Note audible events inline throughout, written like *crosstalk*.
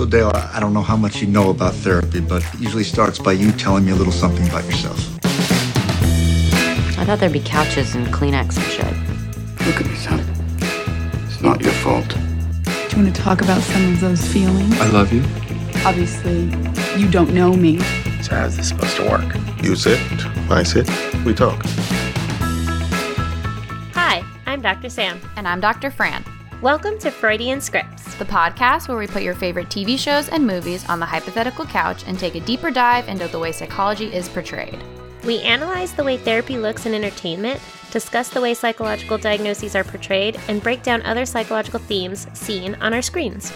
So, Dale, I don't know how much you know about therapy, but it usually starts by you telling me a little something about yourself. I thought there'd be couches and Kleenex and shit. Look at me, son. It's not your fault. Do you want to talk about some of those feelings? I love you. Obviously, you don't know me. So how's this supposed to work? You sit, I sit, we talk. Hi, I'm Dr. Sam. And I'm Dr. Fran. Welcome to Freudian Scripts, the podcast where we put your favorite TV shows and movies on the hypothetical couch and take a deeper dive into the way psychology is portrayed. We analyze the way therapy looks in entertainment, discuss the way psychological diagnoses are portrayed, and break down other psychological themes seen on our screens.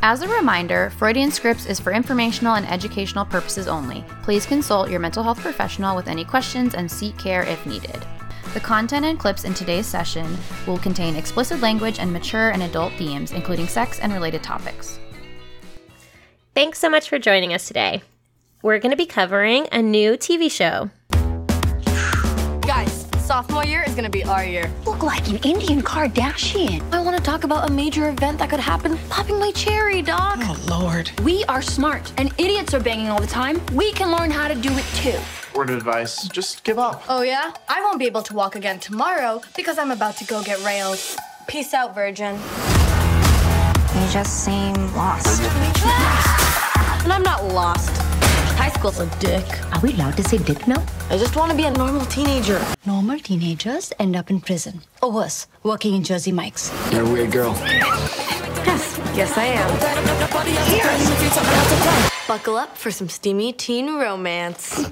As a reminder, Freudian Scripts is for informational and educational purposes only. Please consult your mental health professional with any questions and seek care if needed. The content and clips in today's session will contain explicit language and mature and adult themes, including sex and related topics. Thanks so much for joining us today. We're going to be covering a new TV show. Guys, sophomore year is going to be our year. Look like an Indian Kardashian. I want to talk about a major event that could happen. Popping my cherry, Doc. Oh, Lord. We are smart, and idiots are banging all the time. We can learn how to do it too. Word of advice just give up. Oh, yeah? I won't be able to walk again tomorrow because I'm about to go get railed. Peace out, virgin. You just seem lost. And I'm not lost. High school's a dick. Are we allowed to say dick now? I just want to be a normal teenager. Normal teenagers end up in prison. Or worse, working in Jersey Mike's. You're a weird girl. Yes, yes, I am. Buckle up for some steamy teen romance.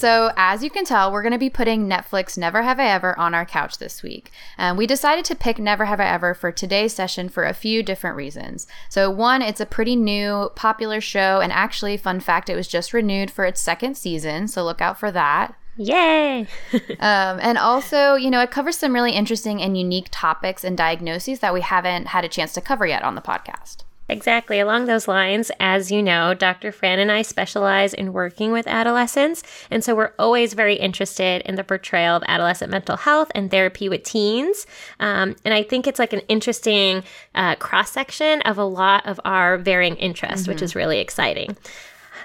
So, as you can tell, we're going to be putting Netflix Never Have I Ever on our couch this week. And we decided to pick Never Have I Ever for today's session for a few different reasons. So, one, it's a pretty new, popular show, and actually, fun fact, it was just renewed for its second season, so look out for that. Yay! *laughs* um, and also, you know, it covers some really interesting and unique topics and diagnoses that we haven't had a chance to cover yet on the podcast. Exactly. Along those lines, as you know, Dr. Fran and I specialize in working with adolescents. And so we're always very interested in the portrayal of adolescent mental health and therapy with teens. Um, and I think it's like an interesting uh, cross section of a lot of our varying interests, mm-hmm. which is really exciting.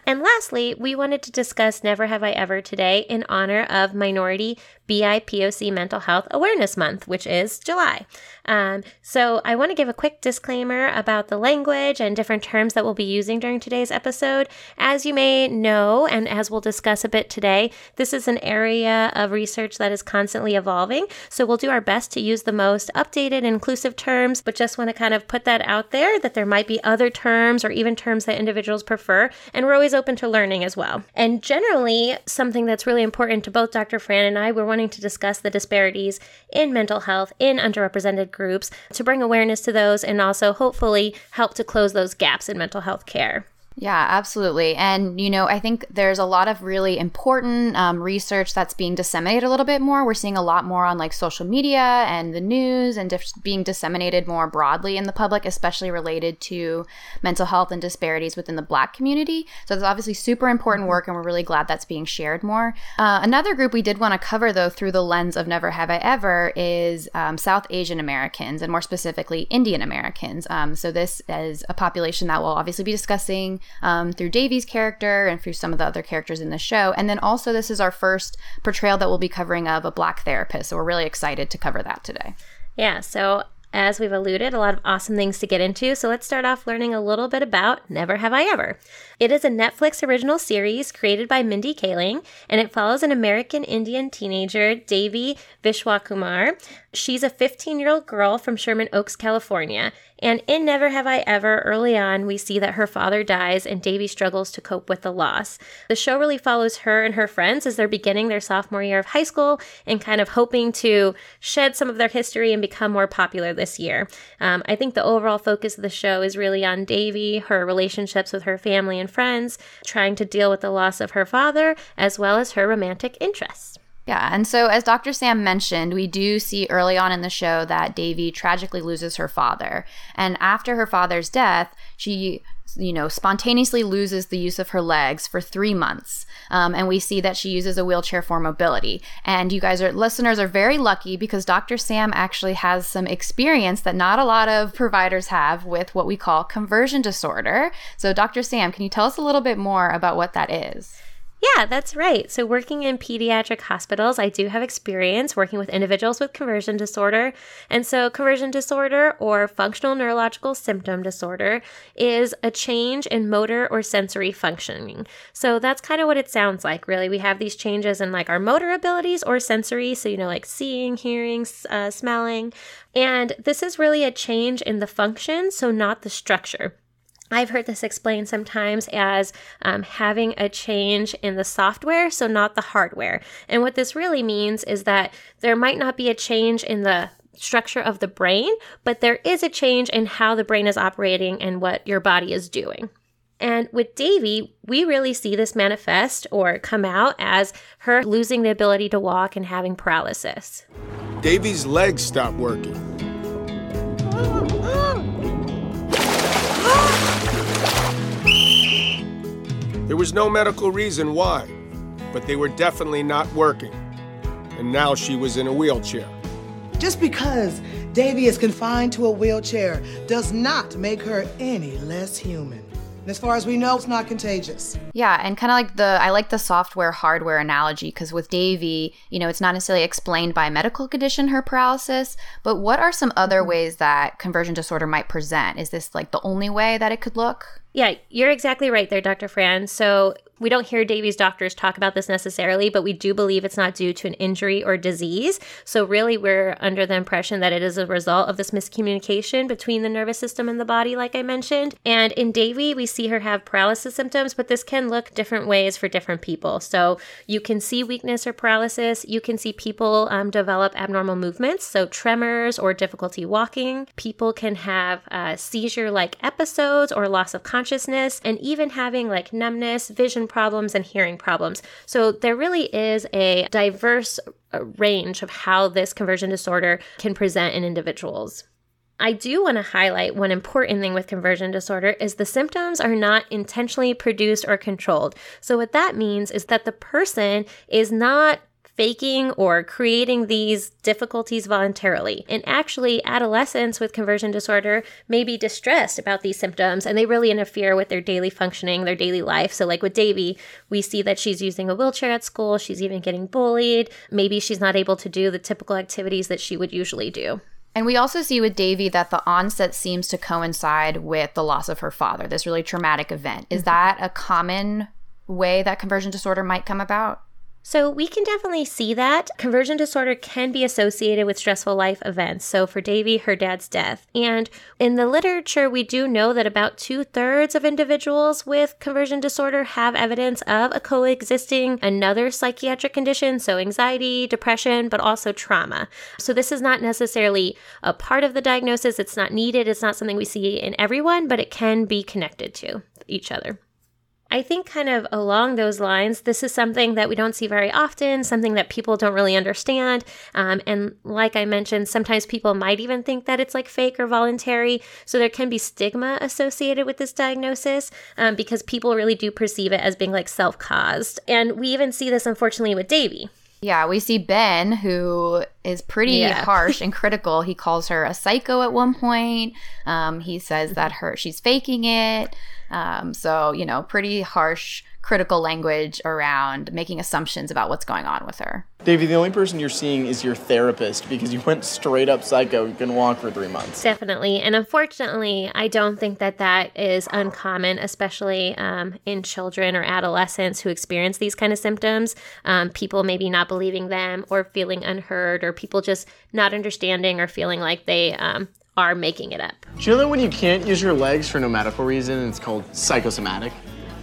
And lastly, we wanted to discuss Never Have I Ever today in honor of Minority BIPOC Mental Health Awareness Month, which is July. Um, so I want to give a quick disclaimer about the language and different terms that we'll be using during today's episode. As you may know, and as we'll discuss a bit today, this is an area of research that is constantly evolving. So we'll do our best to use the most updated, inclusive terms, but just want to kind of put that out there that there might be other terms or even terms that individuals prefer. And we're always open to learning as well. And generally, something that's really important to both Dr. Fran and I, we're wanting to discuss the disparities in mental health in underrepresented groups to bring awareness to those and also hopefully help to close those gaps in mental health care. Yeah, absolutely. And, you know, I think there's a lot of really important um, research that's being disseminated a little bit more. We're seeing a lot more on like social media and the news and dif- being disseminated more broadly in the public, especially related to mental health and disparities within the Black community. So it's obviously super important work, and we're really glad that's being shared more. Uh, another group we did want to cover, though, through the lens of Never Have I Ever is um, South Asian Americans, and more specifically, Indian Americans. Um, so this is a population that we'll obviously be discussing um, through Devi's character and through some of the other characters in the show. And then also, this is our first portrayal that we'll be covering of a Black therapist. So we're really excited to cover that today. Yeah. So as we've alluded, a lot of awesome things to get into. So let's start off learning a little bit about Never Have I Ever. It is a Netflix original series created by Mindy Kaling, and it follows an American Indian teenager, Devi Vishwakumar. She's a 15 year old girl from Sherman Oaks, California. And in Never Have I Ever, early on, we see that her father dies and Devi struggles to cope with the loss. The show really follows her and her friends as they're beginning their sophomore year of high school and kind of hoping to shed some of their history and become more popular this year. Um, I think the overall focus of the show is really on Devi, her relationships with her family and friends, trying to deal with the loss of her father, as well as her romantic interests. Yeah, and so as Dr. Sam mentioned, we do see early on in the show that Devi tragically loses her father. And after her father's death, she you know, spontaneously loses the use of her legs for three months. Um, and we see that she uses a wheelchair for mobility. And you guys are, listeners are very lucky because Dr. Sam actually has some experience that not a lot of providers have with what we call conversion disorder. So, Dr. Sam, can you tell us a little bit more about what that is? Yeah, that's right. So, working in pediatric hospitals, I do have experience working with individuals with conversion disorder. And so, conversion disorder or functional neurological symptom disorder is a change in motor or sensory functioning. So, that's kind of what it sounds like, really. We have these changes in like our motor abilities or sensory. So, you know, like seeing, hearing, uh, smelling. And this is really a change in the function, so not the structure. I've heard this explained sometimes as um, having a change in the software, so not the hardware. And what this really means is that there might not be a change in the structure of the brain, but there is a change in how the brain is operating and what your body is doing. And with Devi, we really see this manifest or come out as her losing the ability to walk and having paralysis. Devi's legs stop working. *laughs* There was no medical reason why, but they were definitely not working. And now she was in a wheelchair. Just because Devi is confined to a wheelchair does not make her any less human. And as far as we know, it's not contagious. Yeah, and kind of like the I like the software hardware analogy because with Devi, you know, it's not necessarily explained by a medical condition her paralysis, but what are some other ways that conversion disorder might present? Is this like the only way that it could look? Yeah, you're exactly right there, Dr. Fran. So we don't hear Devi's doctors talk about this necessarily, but we do believe it's not due to an injury or disease. So, really, we're under the impression that it is a result of this miscommunication between the nervous system and the body, like I mentioned. And in Devi, we see her have paralysis symptoms, but this can look different ways for different people. So, you can see weakness or paralysis. You can see people um, develop abnormal movements, so tremors or difficulty walking. People can have uh, seizure like episodes or loss of consciousness, and even having like numbness, vision problems and hearing problems. So there really is a diverse uh, range of how this conversion disorder can present in individuals. I do want to highlight one important thing with conversion disorder is the symptoms are not intentionally produced or controlled. So what that means is that the person is not faking or creating these difficulties voluntarily. And actually, adolescents with conversion disorder may be distressed about these symptoms and they really interfere with their daily functioning, their daily life. So, like with Devi, we see that she's using a wheelchair at school, she's even getting bullied. Maybe she's not able to do the typical activities that she would usually do. And we also see with Devi that the onset seems to coincide with the loss of her father, this really traumatic event. Is mm-hmm. that a common way that conversion disorder might come about? So we can definitely see that conversion disorder can be associated with stressful life events. So for Devi, her dad's death. And in the literature, we do know that about two thirds of individuals with conversion disorder have evidence of a coexisting another psychiatric condition. So anxiety, depression, but also trauma. So this is not necessarily a part of the diagnosis. It's not needed. It's not something we see in everyone, but it can be connected to each other. I think, kind of along those lines, this is something that we don't see very often, something that people don't really understand. Um, and like I mentioned, sometimes people might even think that it's like fake or voluntary. So there can be stigma associated with this diagnosis um, because people really do perceive it as being like self caused. And we even see this, unfortunately, with Devi. Yeah, we see Ben, who is pretty yeah. *laughs* harsh and critical. He calls her a psycho at one point. Um, he says that her she's faking it. Um, so, you know, pretty harsh critical language around making assumptions about what's going on with her. Devi, the only person you're seeing is your therapist because you went straight up psycho. You couldn't walk for three months. Definitely. And unfortunately, I don't think that that is uncommon, especially um, in children or adolescents who experience these kind of symptoms. Um, people maybe not believing them or feeling unheard, or people just not understanding or feeling like they um, are making it up. Do you know that when you can't use your legs for no medical reason, it's called psychosomatic?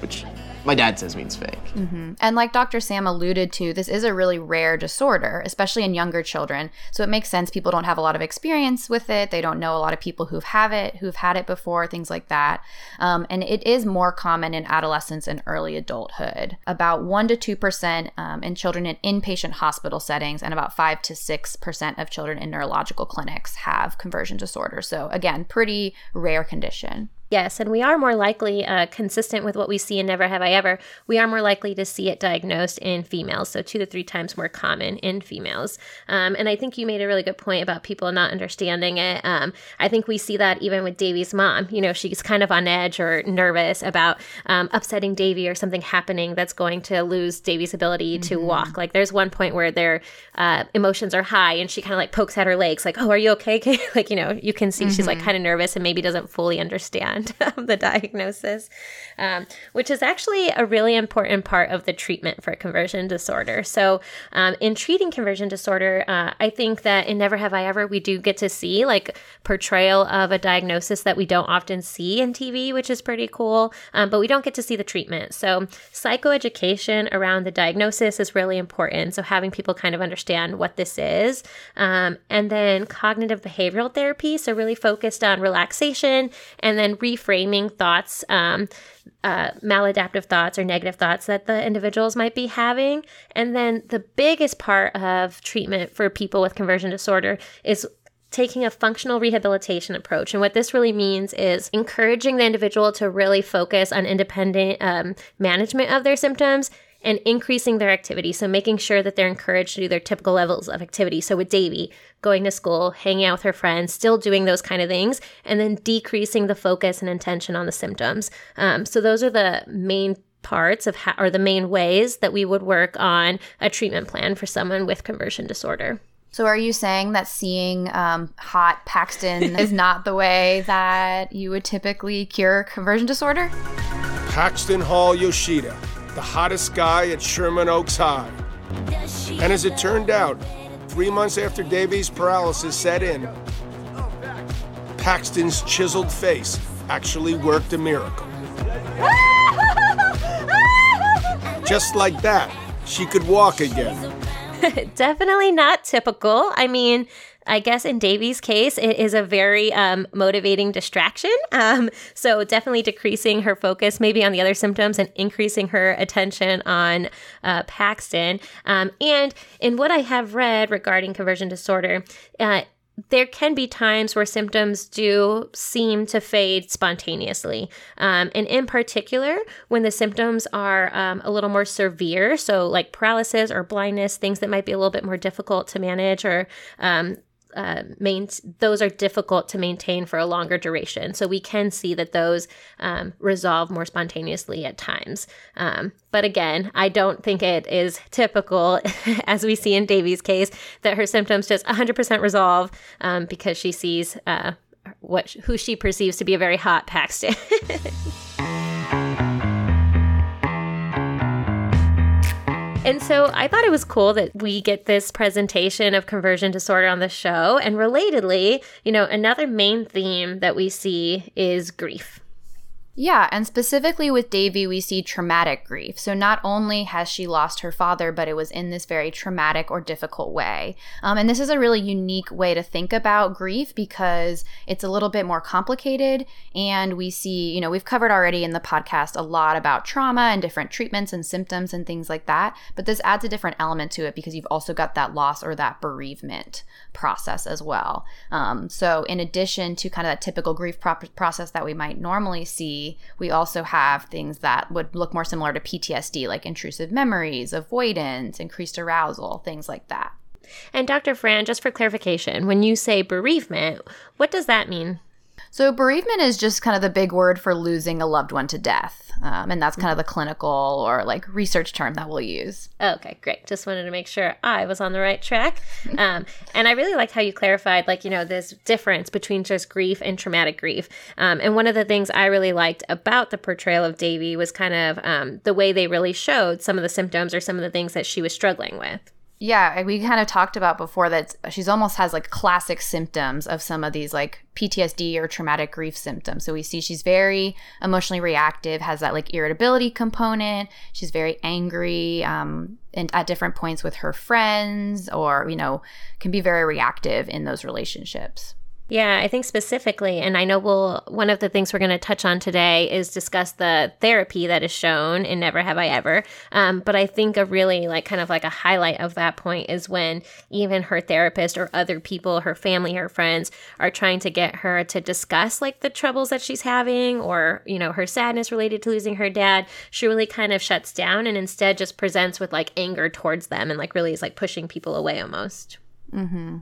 Which my dad says means fake. Mm-hmm. And like Dr. Sam alluded to, this is a really rare disorder, especially in younger children. So it makes sense people don't have a lot of experience with it. They don't know a lot of people who have it, who've had it before, things like that. Um, and it is more common in adolescence and early adulthood. About 1% to 2% um, in children in inpatient hospital settings, and about 5 to 6% of children in neurological clinics have conversion disorder. So again, pretty rare condition. Yes, and we are more likely, uh, consistent with what we see in Never Have I Ever, we are more likely to see it diagnosed in females, so two to three times more common in females. Um, and I think you made a really good point about people not understanding it. Um, I think we see that even with Devi's mom. You know, she's kind of on edge or nervous about um, upsetting Devi or something happening that's going to lose Devi's ability to mm-hmm. walk. Like there's one point where their uh, emotions are high and she kind of like pokes at her legs, like, oh, are you okay? *laughs* like, you know, you can see mm-hmm. she's like mm-hmm. kind of nervous and maybe doesn't fully understand *laughs* of the diagnosis, um, which is actually a really important part of the treatment for conversion disorder. So, um, in treating conversion disorder, uh, I think that in Never Have I Ever, we do get to see like portrayal of a diagnosis that we don't often see in TV, which is pretty cool, um, but we don't get to see the treatment. So, psychoeducation around the diagnosis is really important. So, having people kind of understand what this is. Um, and then cognitive behavioral therapy, so really focused on relaxation and then re reframing thoughts, um, uh, maladaptive thoughts or negative thoughts that the individuals might be having. And then the biggest part of treatment for people with conversion disorder is taking a functional rehabilitation approach. And what this really means is encouraging the individual to really focus on independent um, management of their symptoms and increasing their activity. So making sure that they're encouraged to do their typical levels of activity. So with Devi, going to school, hanging out with her friends, still doing those kind of things, and then decreasing the focus and intention on the symptoms. Um, so those are the main parts of how, or the main ways that we would work on a treatment plan for someone with conversion disorder. So, are you saying that seeing um, hot Paxton *laughs* is not the way that you would typically cure conversion disorder? Paxton Hall Yoshida the hottest guy at Sherman Oaks High. And as it turned out, three months after Devi's paralysis set in, Paxton's chiseled face actually worked a miracle. *laughs* Just like that, she could walk again. *laughs* Definitely not typical. I mean, I guess in Devi's case, it is a very um, motivating distraction. Um, so definitely decreasing her focus maybe on the other symptoms and increasing her attention on uh, Paxton. Um, and in what I have read regarding conversion disorder, uh, there can be times where symptoms do seem to fade spontaneously. Um, and in particular, when the symptoms are um, a little more severe, so like paralysis or blindness, things that might be a little bit more difficult to manage or um, uh, main, those are difficult to maintain for a longer duration. So we can see that those um, resolve more spontaneously at times. Um, but again, I don't think it is typical, *laughs* as we see in Devi's case, that her symptoms just 100% resolve um, because she sees uh, what who she perceives to be a very hot Paxton. *laughs* And so I thought it was cool that we get this presentation of conversion disorder on the show. And relatedly, you know, another main theme that we see is grief. Yeah, and specifically with Devi, we see traumatic grief. So not only has she lost her father, but it was in this very traumatic or difficult way. Um, and this is a really unique way to think about grief because it's a little bit more complicated. And we see, you know, we've covered already in the podcast a lot about trauma and different treatments and symptoms and things like that. But this adds a different element to it because you've also got that loss or that bereavement process as well. Um, so in addition to kind of that typical grief pro- process that we might normally see we also have things that would look more similar to PTSD, like intrusive memories, avoidance, increased arousal, things like that. And Dr. Fran, just for clarification, when you say bereavement, what does that mean? So, bereavement is just kind of the big word for losing a loved one to death. Um, and that's kind of the clinical or like research term that we'll use. Okay, great. Just wanted to make sure I was on the right track. Um, and I really liked how you clarified, like, you know, this difference between just grief and traumatic grief. Um, and one of the things I really liked about the portrayal of Devi was kind of um, the way they really showed some of the symptoms or some of the things that she was struggling with. Yeah, we kind of talked about before that she's almost has like classic symptoms of some of these like PTSD or traumatic grief symptoms. So we see she's very emotionally reactive, has that like irritability component. She's very angry, um, and at different points with her friends, or you know, can be very reactive in those relationships. Yeah, I think specifically, and I know we'll, one of the things we're going to touch on today is discuss the therapy that is shown in Never Have I Ever. Um, but I think a really, like, kind of like a highlight of that point is when even her therapist or other people, her family, her friends, are trying to get her to discuss, like, the troubles that she's having or, you know, her sadness related to losing her dad. She really kind of shuts down and instead just presents with, like, anger towards them and, like, really is, like, pushing people away almost. Mm hmm.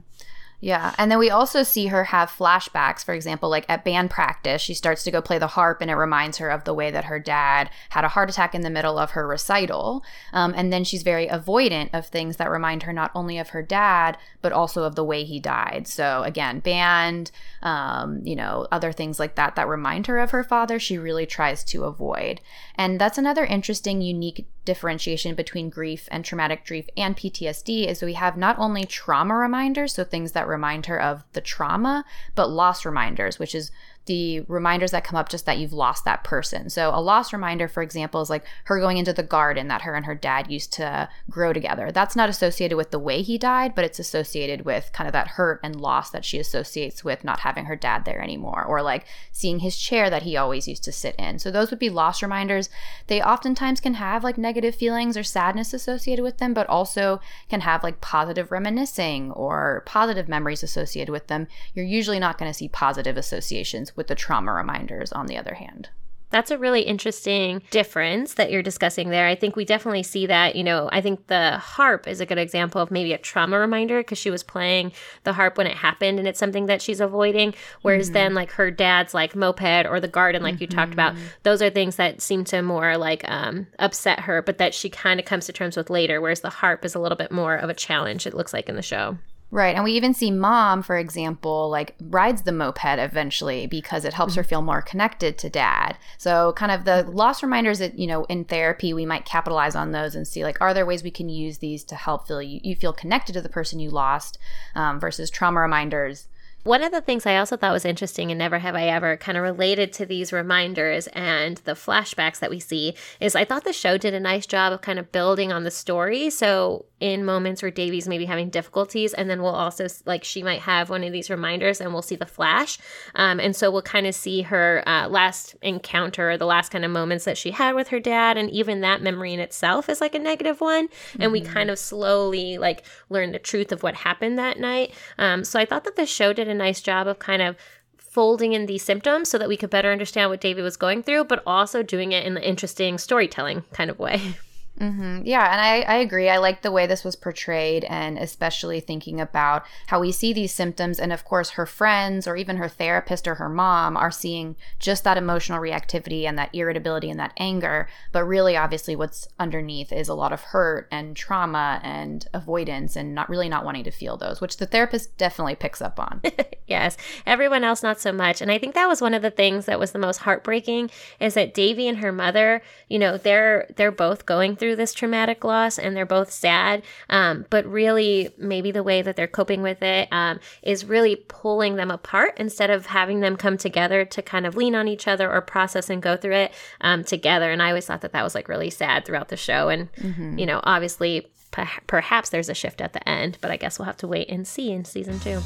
Yeah. And then we also see her have flashbacks, for example, like at band practice, she starts to go play the harp and it reminds her of the way that her dad had a heart attack in the middle of her recital. Um, and then she's very avoidant of things that remind her not only of her dad, but also of the way he died. So again, band, um, you know, other things like that that remind her of her father, she really tries to avoid. And that's another interesting, unique differentiation between grief and traumatic grief and PTSD is we have not only trauma reminders, so things that remind her of the trauma, but loss reminders, which is the reminders that come up just that you've lost that person. So a lost reminder, for example, is like her going into the garden that her and her dad used to grow together. That's not associated with the way he died, but it's associated with kind of that hurt and loss that she associates with not having her dad there anymore, or like seeing his chair that he always used to sit in. So those would be lost reminders. They oftentimes can have like negative feelings or sadness associated with them, but also can have like positive reminiscing or positive memories associated with them. You're usually not going to see positive associations with the trauma reminders, on the other hand. That's a really interesting difference that you're discussing there. I think we definitely see that. You know, I think the harp is a good example of maybe a trauma reminder because she was playing the harp when it happened and it's something that she's avoiding. Whereas mm-hmm. then, like her dad's like moped or the garden, like mm-hmm. you talked about, mm-hmm. those are things that seem to more like um, upset her, but that she kind of comes to terms with later. Whereas the harp is a little bit more of a challenge, it looks like in the show. Right. And we even see mom, for example, like rides the moped eventually because it helps mm-hmm. her feel more connected to dad. So, kind of the loss reminders that, you know, in therapy, we might capitalize on those and see, like, are there ways we can use these to help feel you, you feel connected to the person you lost um, versus trauma reminders one of the things I also thought was interesting and Never Have I Ever kind of related to these reminders and the flashbacks that we see is I thought the show did a nice job of kind of building on the story. So in moments where Devi's maybe having difficulties, and then we'll also like she might have one of these reminders, and we'll see the flash, um, and so we'll kind of see her uh, last encounter, the last kind of moments that she had with her dad, and even that memory in itself is like a negative one, mm-hmm. and we mm-hmm. kind of slowly like learn the truth of what happened that night. Um, so I thought that the show did a nice job of kind of folding in these symptoms so that we could better understand what David was going through, but also doing it in the interesting storytelling kind of way. *laughs* Mm-hmm. Yeah, and I, I agree. I like the way this was portrayed, and especially thinking about how we see these symptoms. And of course, her friends or even her therapist or her mom are seeing just that emotional reactivity and that irritability and that anger. But really, obviously, what's underneath is a lot of hurt and trauma and avoidance and not really not wanting to feel those, which the therapist definitely picks up on. *laughs* yes, everyone else not so much. And I think that was one of the things that was the most heartbreaking is that Devi and her mother, you know, they're they're both going through this traumatic loss and they're both sad. Um, but really, maybe the way that they're coping with it um, is really pulling them apart instead of having them come together to kind of lean on each other or process and go through it um, together. And I always thought that that was like really sad throughout the show. And, mm-hmm. you know, obviously, p- perhaps there's a shift at the end, but I guess we'll have to wait and see in season two.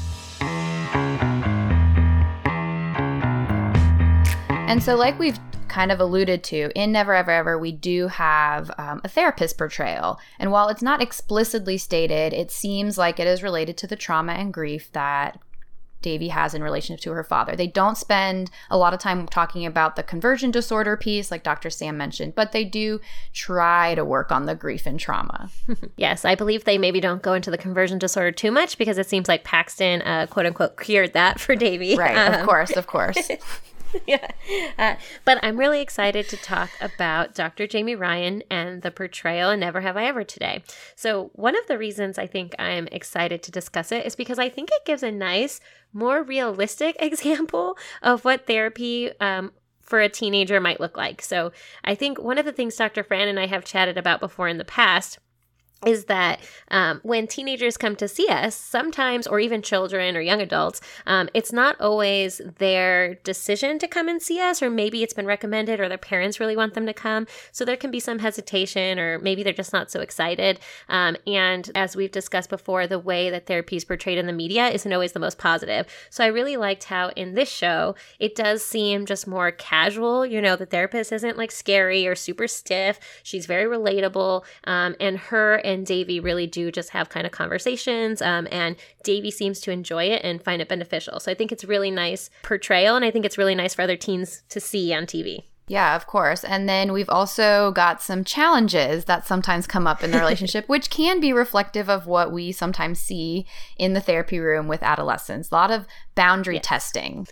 And so, like we've kind of alluded to, in Never Ever Ever, we do have um, a therapist portrayal. And while it's not explicitly stated, it seems like it is related to the trauma and grief that Devi has in relation to her father. They don't spend a lot of time talking about the conversion disorder piece, like Dr. Sam mentioned, but they do try to work on the grief and trauma. *laughs* yes, I believe they maybe don't go into the conversion disorder too much because it seems like Paxton, uh, quote unquote, cured that for Devi. Right, um, of course, of course. *laughs* *laughs* yeah. Uh, but I'm really excited to talk about Dr. Jamie Ryan and the portrayal in Never Have I Ever today. So, one of the reasons I think I'm excited to discuss it is because I think it gives a nice, more realistic *laughs* example of what therapy um, for a teenager might look like. So, I think one of the things Dr. Fran and I have chatted about before in the past is that um, when teenagers come to see us, sometimes, or even children or young adults, um, it's not always their decision to come and see us, or maybe it's been recommended, or their parents really want them to come. So there can be some hesitation, or maybe they're just not so excited. Um, and as we've discussed before, the way that therapy is portrayed in the media isn't always the most positive. So I really liked how in this show, it does seem just more casual. You know, the therapist isn't like scary or super stiff, she's very relatable, um, and her and Devi really do just have kind of conversations. Um, and Devi seems to enjoy it and find it beneficial. So I think it's really nice portrayal, and I think it's really nice for other teens to see on TV. Yeah, of course. And then we've also got some challenges that sometimes come up in the *laughs* relationship, which can be reflective of what we sometimes see in the therapy room with adolescents. A lot of boundary yes. testing.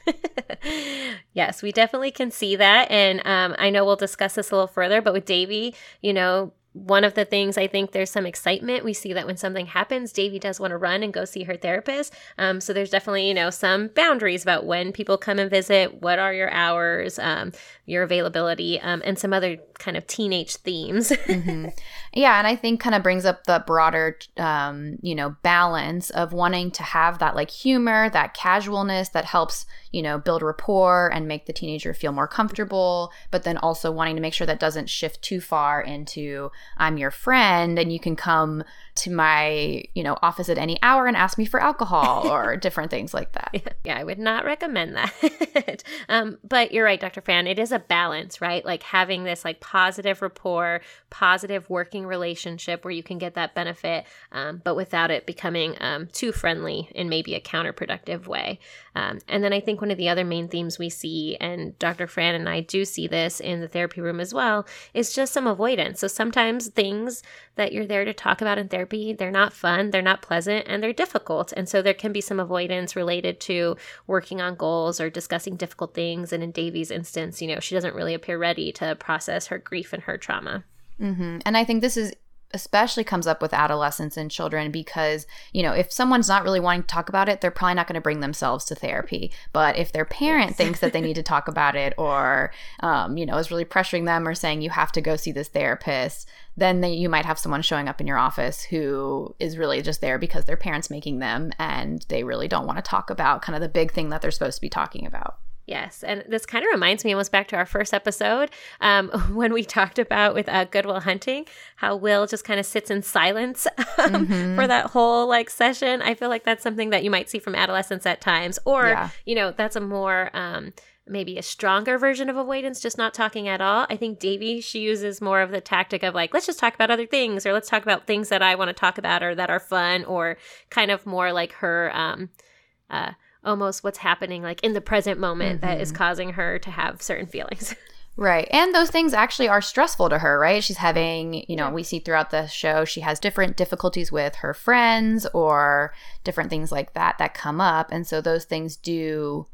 *laughs* yes, we definitely can see that. And um, I know we'll discuss this a little further, but with Devi, you know, one of the things I think there's some excitement. We see that when something happens, Devi does want to run and go see her therapist. Um, so there's definitely, you know, some boundaries about when people come and visit, what are your hours, um, your availability, um, and some other kind of teenage themes. mm-hmm. *laughs* Yeah, and I think kind of brings up the broader, um, you know, balance of wanting to have that like humor, that casualness that helps, you know, build rapport and make the teenager feel more comfortable, but then also wanting to make sure that doesn't shift too far into I'm your friend and you can come to my, you know, office at any hour and ask me for alcohol *laughs* or different things like that. Yeah, yeah I would not recommend that. *laughs* um, but you're right, Dr. Fan. It is a balance, right? Like having this like positive rapport, positive working relationship where you can get that benefit, um, but without it becoming um, too friendly in maybe a counterproductive way. Um, and then I think one of the other main themes we see, and Dr. Fran and I do see this in the therapy room as well, is just some avoidance. So sometimes things that you're there to talk about in therapy, they're not fun, they're not pleasant, and they're difficult. And so there can be some avoidance related to working on goals or discussing difficult things. And in Devi's instance, you know, she doesn't really appear ready to process her grief and her trauma. Mm-hmm. And I think this is especially comes up with adolescents and children because, you know, if someone's not really wanting to talk about it, they're probably not going to bring themselves to therapy. But if their parent yes. thinks that they need to talk about it or, um, you know, is really pressuring them or saying you have to go see this therapist, then they, you might have someone showing up in your office who is really just there because their parents making them and they really don't want to talk about kind of the big thing that they're supposed to be talking about. Yes, and this kind of reminds me almost back to our first episode um, *laughs* when we talked about with uh, Good Will Hunting how Will just kind of sits in silence *laughs* um, mm-hmm. for that whole like session. I feel like that's something that you might see from adolescents at times, or yeah. you know, that's a more um, maybe a stronger version of avoidance, just not talking at all. I think Devi she uses more of the tactic of like, let's just talk about other things, or let's talk about things that I want to talk about or that are fun, or kind of more like her. Um, uh, almost what's happening like in the present moment mm-hmm. that is mm-hmm. causing her to have certain feelings. *laughs* Right. And those things actually are stressful to her, right? She's having, you know, we see throughout the show, she has different difficulties with her friends or different things like that that come up. And so those things do,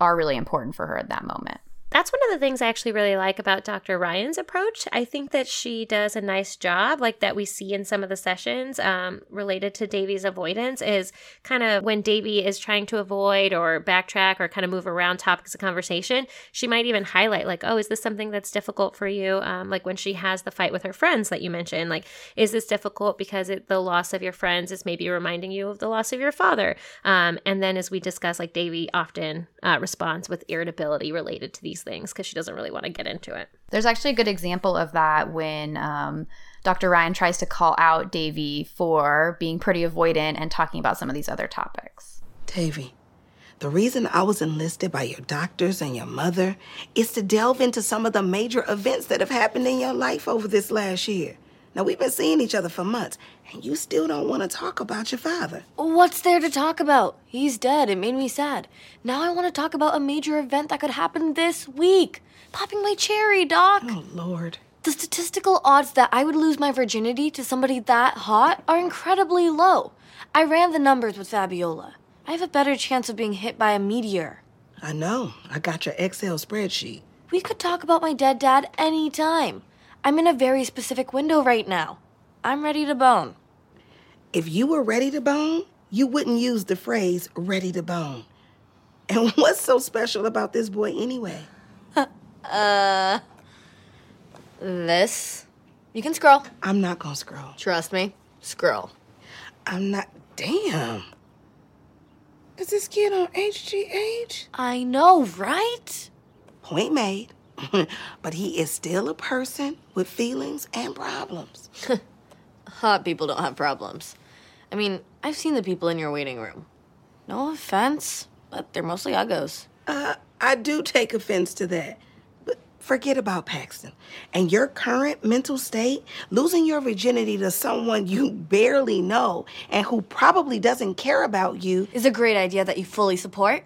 are really important for her at that moment that's one of the things I actually really like about Dr. Ryan's approach. I think that she does a nice job, like that we see in some of the sessions um, related to Devi's avoidance, is kind of when Devi is trying to avoid or backtrack or kind of move around topics of conversation, she might even highlight, like, oh, is this something that's difficult for you? Um, like when she has the fight with her friends that you mentioned, like, is this difficult because it, the loss of your friends is maybe reminding you of the loss of your father? Um, and then as we discuss, like, Devi often uh, responds with irritability related to these things because she doesn't really want to get into it. There's actually a good example of that when um, Dr. Ryan tries to call out Devi for being pretty avoidant and talking about some of these other topics. Devi, the reason I was enlisted by your doctors and your mother is to delve into some of the major events that have happened in your life over this last year. Now, we've been seeing each other for months, and you still don't want to talk about your father. What's there to talk about? He's dead. It made me sad. Now I want to talk about a major event that could happen this week. Popping my cherry, Doc. Oh, Lord. The statistical odds that I would lose my virginity to somebody that hot are incredibly low. I ran the numbers with Fabiola. I have a better chance of being hit by a meteor. I know. I got your Excel spreadsheet. We could talk about my dead dad anytime. I'm in a very specific window right now. I'm ready to bone. If you were ready to bone, you wouldn't use the phrase ready to bone. And *laughs* what's so special about this boy anyway? *laughs* uh, this. You can scroll. I'm not gonna scroll. Trust me. Scroll. I'm not. Damn. Is this kid on HGH? I know, right? Point made. *laughs* but he is still a person with feelings and problems. *laughs* Hot people don't have problems. I mean, I've seen the people in your waiting room. No offense, but they're mostly uggos. Uh, I do take offense to that. But forget about Paxton. And your current mental state, losing your virginity to someone you barely know and who probably doesn't care about you, is a great idea that you fully support.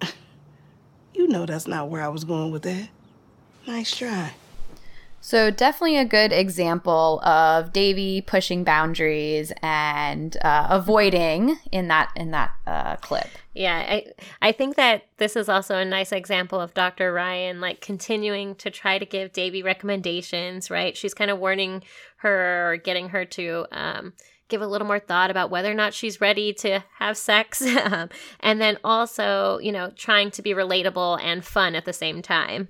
*laughs* you know that's not where I was going with that. Nice try. So definitely a good example of Devi pushing boundaries and uh, avoiding in that in that uh, clip. Yeah, I I think that this is also a nice example of Dr. Ryan like continuing to try to give Devi recommendations. Right, she's kind of warning her or getting her to. Um, give a little more thought about whether or not she's ready to have sex *laughs* um, and then also you know trying to be relatable and fun at the same time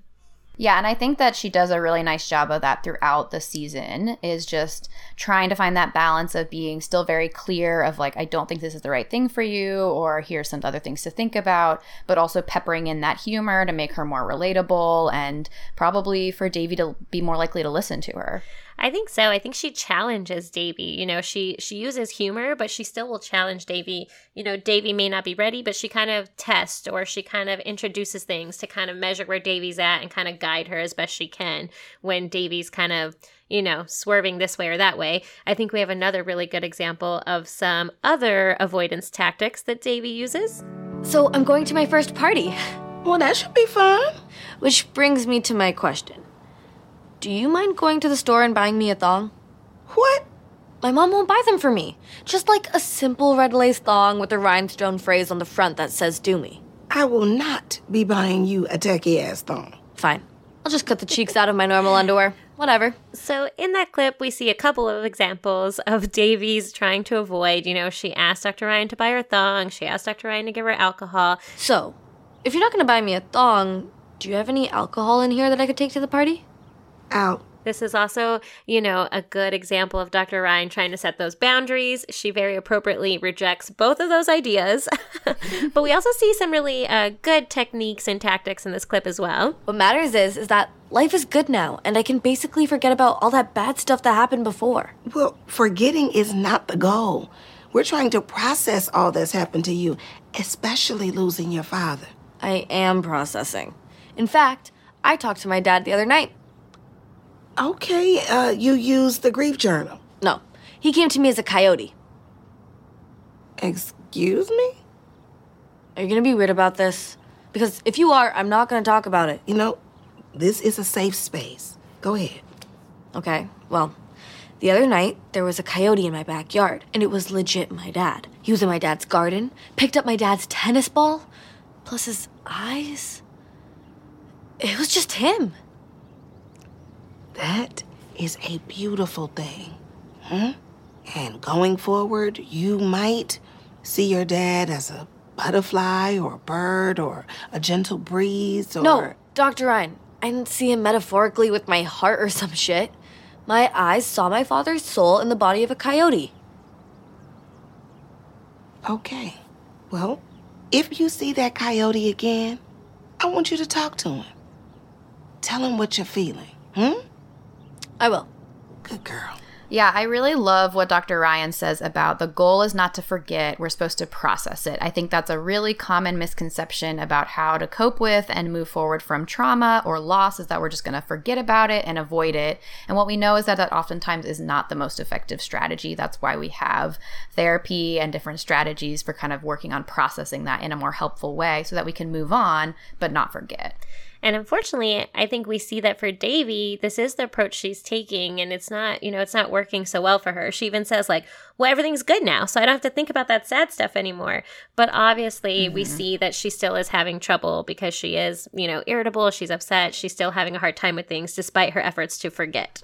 yeah, and I think that she does a really nice job of that throughout the season is just trying to find that balance of being still very clear of like I don't think this is the right thing for you or here's some other things to think about, but also peppering in that humor to make her more relatable and probably for Devi to be more likely to listen to her. I think so. I think she challenges Devi. You know, she she uses humor, but she still will challenge Devi. You know, Devi may not be ready, but she kind of tests or she kind of introduces things to kind of measure where Devi's at and kind of guide her as best she can when Devi's kind of, you know, swerving this way or that way. I think we have another really good example of some other avoidance tactics that Devi uses. So, I'm going to my first party. Well, that should be fun. Which brings me to my question. Do you mind going to the store and buying me a thong? What? My mom won't buy them for me. Just like a simple red lace thong with a rhinestone phrase on the front that says do me. I will not be buying you a tacky ass thong. Fine. I'll just cut the cheeks out of my normal underwear. Whatever. So, in that clip, we see a couple of examples of Devi's trying to avoid. You know, she asked Dr. Ryan to buy her thong, she asked Dr. Ryan to give her alcohol. So, if you're not going to buy me a thong, do you have any alcohol in here that I could take to the party? Out. This is also, you know, a good example of Dr. Ryan trying to set those boundaries. She very appropriately rejects both of those ideas. *laughs* but we also see some really uh, good techniques and tactics in this clip as well. What matters is is that life is good now, and I can basically forget about all that bad stuff that happened before. Well, forgetting is not the goal. We're trying to process all that's happened to you, especially losing your father. I am processing. In fact, I talked to my dad the other night. Okay, uh, you used the grief journal. No, he came to me as a coyote. Excuse me? Are you gonna be weird about this? Because if you are, I'm not gonna talk about it. You know, this is a safe space. Go ahead. Okay, well, the other night there was a coyote in my backyard, and it was legit my dad. He was in my dad's garden, picked up my dad's tennis ball, plus his eyes. It was just him. That is a beautiful thing. Huh? And going forward, you might see your dad as a butterfly or a bird or a gentle breeze or. No, Dr. Ryan, I didn't see him metaphorically with my heart or *laughs* some shit. My eyes saw my father's soul in the body of a coyote. Okay. Well, if you see that coyote again, I want you to talk to him. Tell him what you're feeling. Hmm? I will. Good girl. Yeah, I really love what Dr. Ryan says about the goal is not to forget, we're supposed to process it. I think that's a really common misconception about how to cope with and move forward from trauma or loss is that we're just going to forget about it and avoid it. And what we know is that that oftentimes is not the most effective strategy. That's why we have therapy and different strategies for kind of working on processing that in a more helpful way so that we can move on but not forget. And unfortunately, I think we see that for Devi, this is the approach she's taking, and it's not, you know, it's not working so well for her. She even says, like, well, everything's good now, so I don't have to think about that sad stuff anymore. But obviously, mm-hmm. we see that she still is having trouble because she is, you know, irritable, she's upset, she's still having a hard time with things despite her efforts to forget.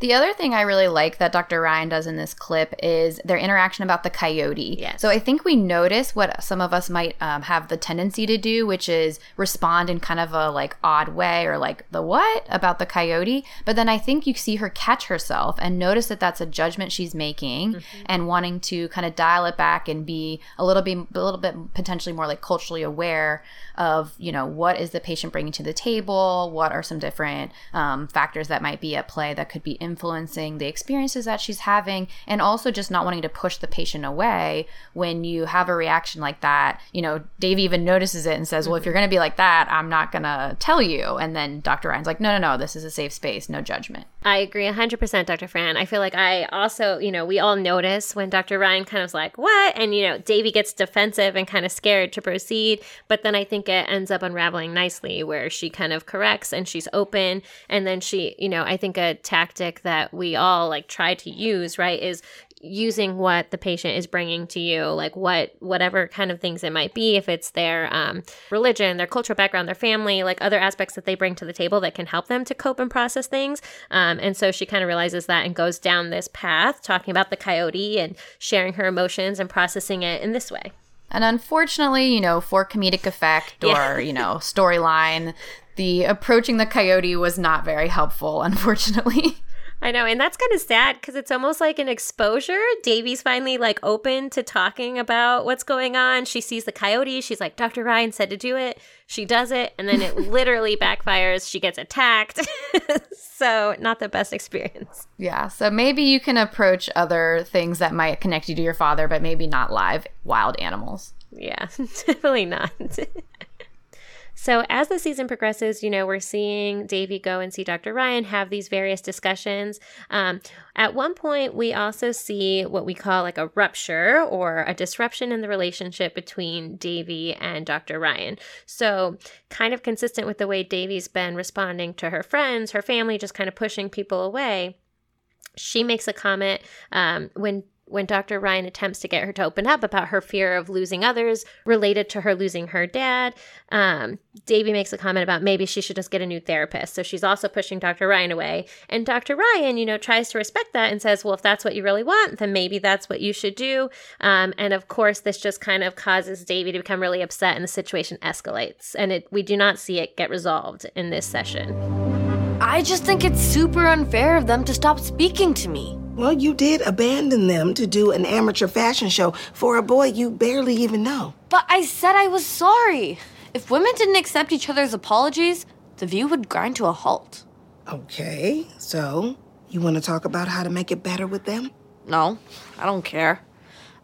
The other thing I really like that Dr. Ryan does in this clip is their interaction about the coyote. Yes. So I think we notice what some of us might um, have the tendency to do, which is respond in kind of a like odd way or like the what about the coyote. But then I think you see her catch herself and notice that that's a judgment she's making Mm-hmm. and wanting to kind of dial it back and be a little bit a little bit potentially more like culturally aware of you know what is the patient bringing to the table what are some different um, factors that might be at play that could be influencing the experiences that she's having and also just not wanting to push the patient away when you have a reaction like that you know dave even notices it and says well if you're mm-hmm. going to be like that i'm not going to tell you and then dr ryan's like no no no this is a safe space no judgment I agree 100%, Dr. Fran. I feel like I also, you know, we all notice when Dr. Ryan kind of is like, what? And, you know, devi gets defensive and kind of scared to proceed. But then I think it ends up unraveling nicely where she kind of corrects and she's open. And then she, you know, I think a tactic that we all like try to use, right, is using what the patient is bringing to you like what whatever kind of things it might be if it's their um, religion their cultural background their family like other aspects that they bring to the table that can help them to cope and process things um, and so she kind of realizes that and goes down this path talking about the coyote and sharing her emotions and processing it in this way And unfortunately, you know, for comedic effect or, Yeah. you know, storyline, the approaching the coyote was not very helpful, *laughs* unfortunately. I know, and that's kind of sad because it's almost like an exposure. Devi's finally like open to talking about what's going on. She sees the coyote. She's like, Dr. Ryan said to do it. She does it, and then it *laughs* literally backfires. She gets attacked. *laughs* so, not the best experience. Yeah, so maybe you can approach other things that might connect you to your father, but maybe not live wild animals. Yeah, *laughs* definitely not. So, as the season progresses, you know, we're seeing Devi go and see Dr. Ryan, have these various discussions. Um, at one point, we also see what we call like a rupture or a disruption in the relationship between Devi and Dr. Ryan. So, kind of consistent with the way Devi's been responding to her friends, her family, just kind of pushing people away she makes a comment um, when when Dr. Ryan attempts to get her to open up about her fear of losing others related to her losing her dad. Um, Devi makes a comment about maybe she should just get a new therapist. So she's also pushing Dr. Ryan away. And Dr. Ryan, you know, tries to respect that and says, well, if that's what you really want, then maybe that's what you should do. Um, and of course, this just kind of causes Devi to become really upset and the situation escalates. And it, we do not see it get resolved in this session. I just think it's super unfair of them to stop speaking to me. Well, you did abandon them to do an amateur fashion show for a boy you barely even know. But I said I was sorry. If women didn't accept each other's apologies, the view would grind to a halt. Okay, so you want to talk about how to make it better with them? No, I don't care.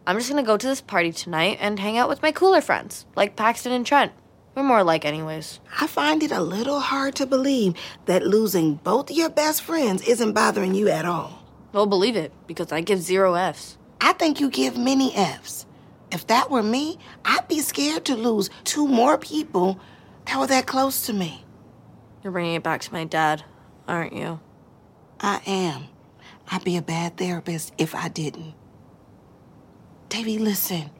I'm just gonna go to this party tonight and hang out with my cooler friends, like Paxton and Trent. We're more alike, anyways. I find it a little hard to believe that losing both your best friends isn't bothering you at all. Well, believe it, because I give zero F's. I think you give many F's. If that were me, I'd be scared to lose two more people that were that close to me. You're bringing it back to my dad, aren't you? I am. I'd be a bad therapist if I didn't. Devi, listen.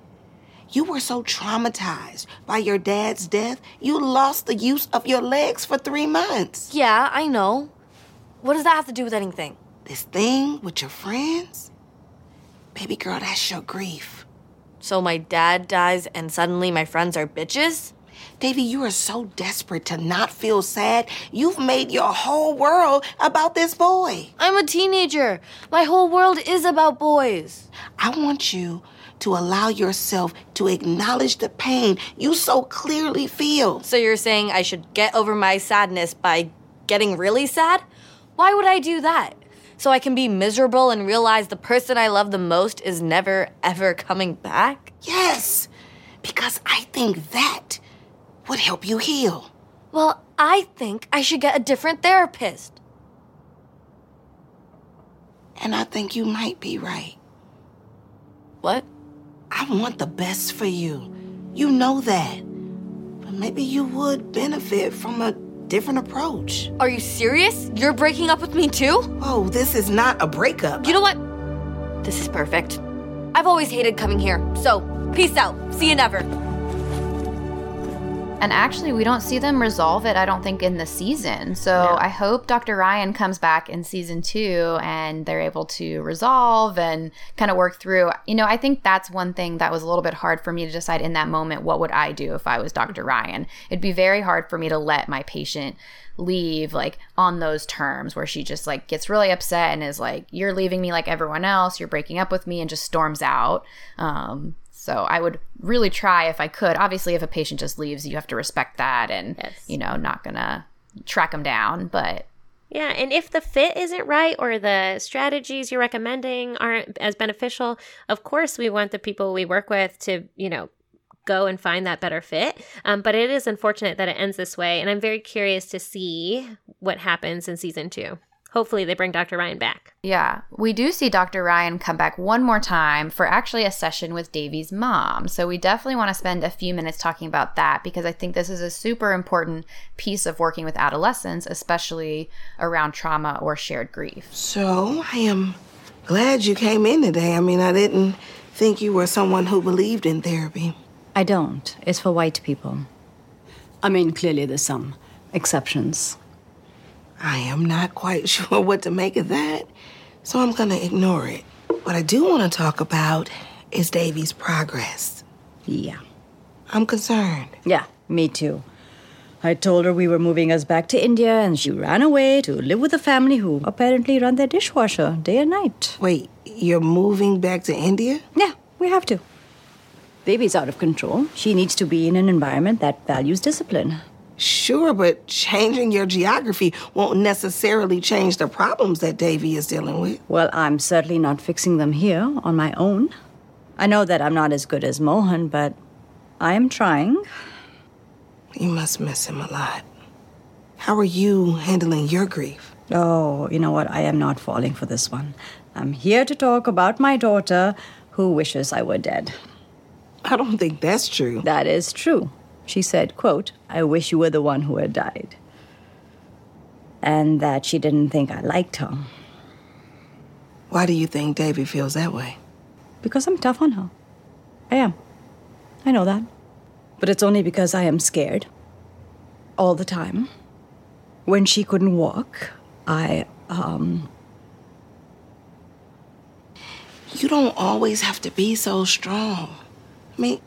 You were so traumatized by your dad's death, you lost the use of your legs for three months. Yeah, I know. What does that have to do with anything? This thing with your friends? Baby girl, that's your grief. So my dad dies and suddenly my friends are bitches? Devi, you are so desperate to not feel sad, you've made your whole world about this boy. I'm a teenager. My whole world is about boys. I want you to allow yourself to acknowledge the pain you so clearly feel. So you're saying I should get over my sadness by getting really sad? Why would I do that? So I can be miserable and realize the person I love the most is never, ever coming back? Yes, because I think that would help you heal. Well, I think I should get a different therapist. And I think you might be right. What? I want the best for you. You know that. But maybe you would benefit from a different approach. Are you serious? You're breaking up with me too? Oh, this is not a breakup. You know what? This is perfect. I've always hated coming here, so peace out. See you never. And actually, we don't see them resolve it, I don't think, in the season. So No. I hope Dr. Ryan comes back in season two and they're able to resolve and kind of work through. You know, I think that's one thing that was a little bit hard for me to decide in that moment what would I do if I was Dr. Ryan. It'd be very hard for me to let my patient leave like on those terms where she just like gets really upset and is like you're leaving me like everyone else you're breaking up with me and just storms out um so I would really try if I could. Obviously, if a patient just leaves, you have to respect that and, you know, not gonna track them down. But Yeah, and if the fit isn't right or the strategies you're recommending aren't as beneficial, of course we want the people we work with to, you know, go and find that better fit. Um, but it is unfortunate that it ends this way, and I'm very curious to see what happens in season two. Hopefully, they bring Dr. Ryan back. yeah, we do see Dr. Ryan come back one more time for actually a session with Devi's mom. So we definitely want to spend a few minutes talking about that because I think this is a super important piece of working with adolescents, especially around trauma or shared grief. So I am glad you came in today. I mean, I didn't think you were someone who believed in therapy. I don't. It's for white people. I mean, clearly there's some exceptions. I am not quite *laughs* sure what to make of that, so I'm gonna ignore it. What I do want to talk about is Devi's progress. Yeah. I'm concerned. Yeah, me too. I told her we were moving us back to India, and she ran away to live with a family who apparently run their dishwasher day and night. Wait, you're moving back to India? Yeah, we have to. Baby's out of control. She needs to be in an environment that values discipline. Sure, but changing your geography won't necessarily change the problems that Devi is dealing with. Well, I'm certainly not fixing them here on my own. I know that I'm not as good as Mohan, but I am trying. You must miss him a lot. How are you handling your grief? Oh, you know what? I am not falling for this one. I'm here to talk about my daughter who wishes I were dead. I don't think that's true. That is true. She said, quote, I wish you were the one who had died. And that she didn't think I liked her. Why do you think Devi feels that way? Because I'm tough on her. I am. I know that. But it's only because I am scared. All the time. When she couldn't walk, I, um, You don't always have to be so strong. I mean,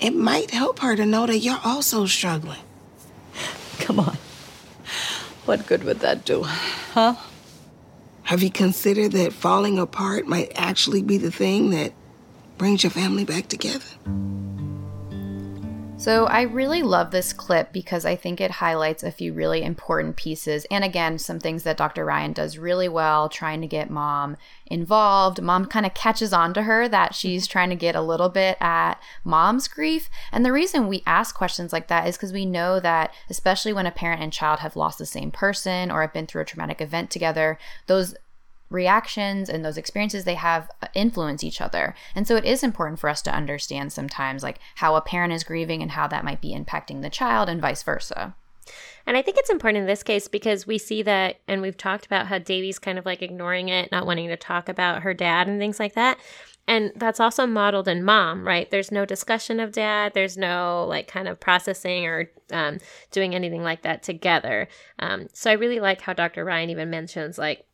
it might help her to know that you're also struggling. come on. What good would that do? Huh? Have you considered that falling apart might actually be the thing that brings your family back together? So I really love this clip because I think it highlights a few really important pieces. And again, some things that Dr. Ryan does really well, trying to get mom involved. Mom kind of catches on to her that mm-hmm. she's trying to get a little bit at mom's grief. And the reason we ask questions like that is because we know that, especially when a parent and child have lost the same person or have been through a traumatic event together, those reactions and those experiences they have influence each other. And so it is important for us to understand sometimes like how a parent is grieving and how that might be impacting the child and vice versa. And I think it's important in this case because we see that, and we've talked about how Devi's kind of like ignoring it, not wanting to talk about her dad and things like that. And that's also modeled in mom, right? There's no discussion of dad. There's no like kind of processing or um, doing anything like that together. Um, so I really like how Dr. Ryan even mentions like,